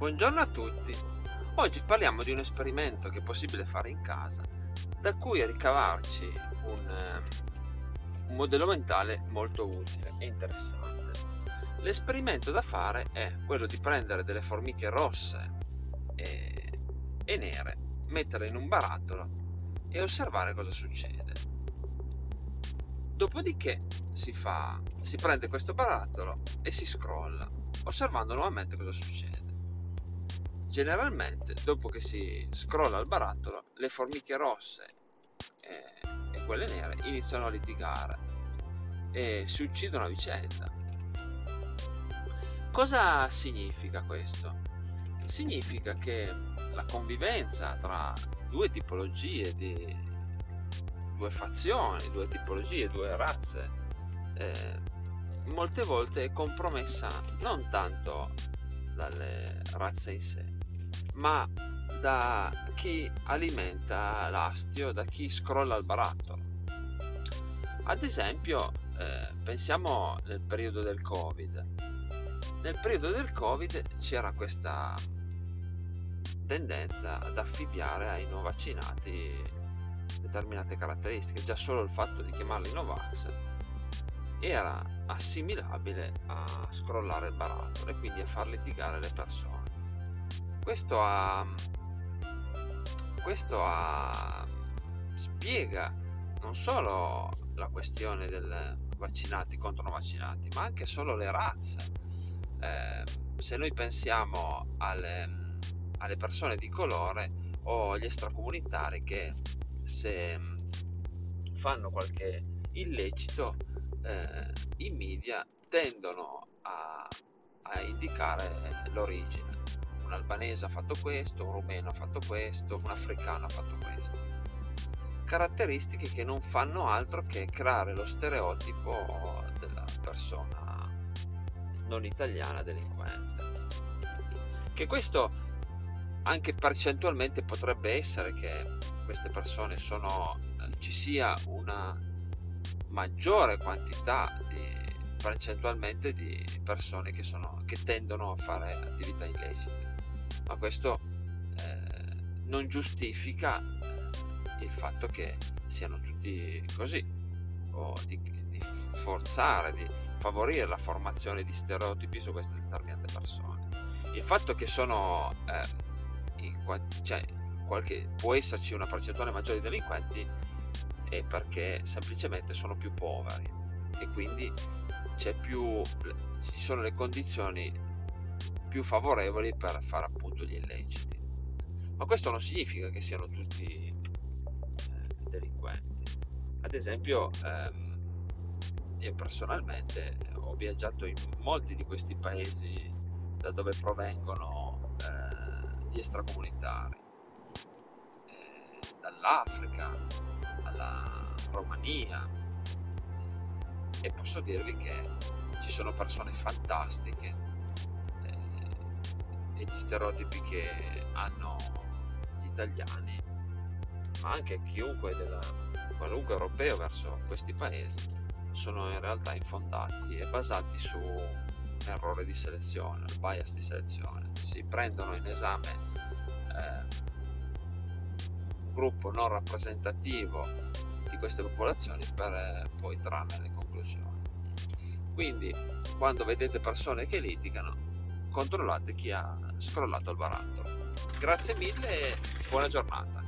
Buongiorno a tutti. Oggi parliamo di un esperimento che è possibile fare in casa, da cui ricavarci un, eh, un modello mentale molto utile e interessante. L'esperimento da fare è quello di prendere delle formiche rosse e, e nere, metterle in un barattolo e osservare cosa succede. Dopodiché si, fa, si prende questo barattolo e si scrolla, osservando nuovamente cosa succede. Generalmente, dopo che si scrolla il barattolo, le formiche rosse e, e quelle nere iniziano a litigare e si uccidono a vicenda. Cosa significa questo? Significa che la convivenza tra due tipologie di due fazioni, due tipologie, due razze, eh, molte volte è compromessa non tanto dalle razze in sé, ma da chi alimenta l'astio, da chi scrolla il barattolo. Ad esempio, eh, pensiamo nel periodo del Covid. Nel periodo del Covid c'era questa tendenza ad affibbiare ai non vaccinati determinate caratteristiche, già solo il fatto di chiamarli Novax era assimilabile a scrollare il barattolo e quindi a far litigare le persone. Questo ha, questo ha, spiega non solo la questione del vaccinati contro non vaccinati, ma anche solo le razze. Eh, se noi pensiamo alle, alle persone di colore o agli extracomunitari che se fanno qualche illecito, eh, i media tendono a, a indicare l'origine. Un albanese ha fatto questo, un rumeno ha fatto questo, un africano ha fatto questo. Caratteristiche che non fanno altro che creare lo stereotipo della persona non italiana delinquente. Che questo anche percentualmente potrebbe essere che queste persone sono, eh, ci sia una maggiore quantità di, percentualmente di persone che, sono, che tendono a fare attività illecite. Ma questo eh, non giustifica eh, il fatto che siano tutti così o di, di forzare, di favorire la formazione di stereotipi su queste determinate persone. Il fatto che sono eh, in, cioè, qualche, può esserci una percentuale maggiore di delinquenti è perché semplicemente sono più poveri e quindi più, ci sono le condizioni più favorevoli per fare appunto gli illeciti. Ma questo non significa che siano tutti eh, delinquenti. Ad esempio, ehm, io personalmente ho viaggiato in molti di questi paesi da dove provengono eh, gli extracomunitari, eh, dall'Africa alla Romania e posso dirvi che ci sono persone fantastiche eh, e gli stereotipi che hanno gli italiani, ma anche chiunque della qualunque europeo verso questi paesi sono in realtà infondati e basati su errore di selezione, il bias di selezione. Si prendono in esame eh, un gruppo non rappresentativo di queste popolazioni per eh, poi trarne le conclusioni. Quindi, quando vedete persone che litigano, controllate chi ha scrollato il barattolo. Grazie mille e buona giornata.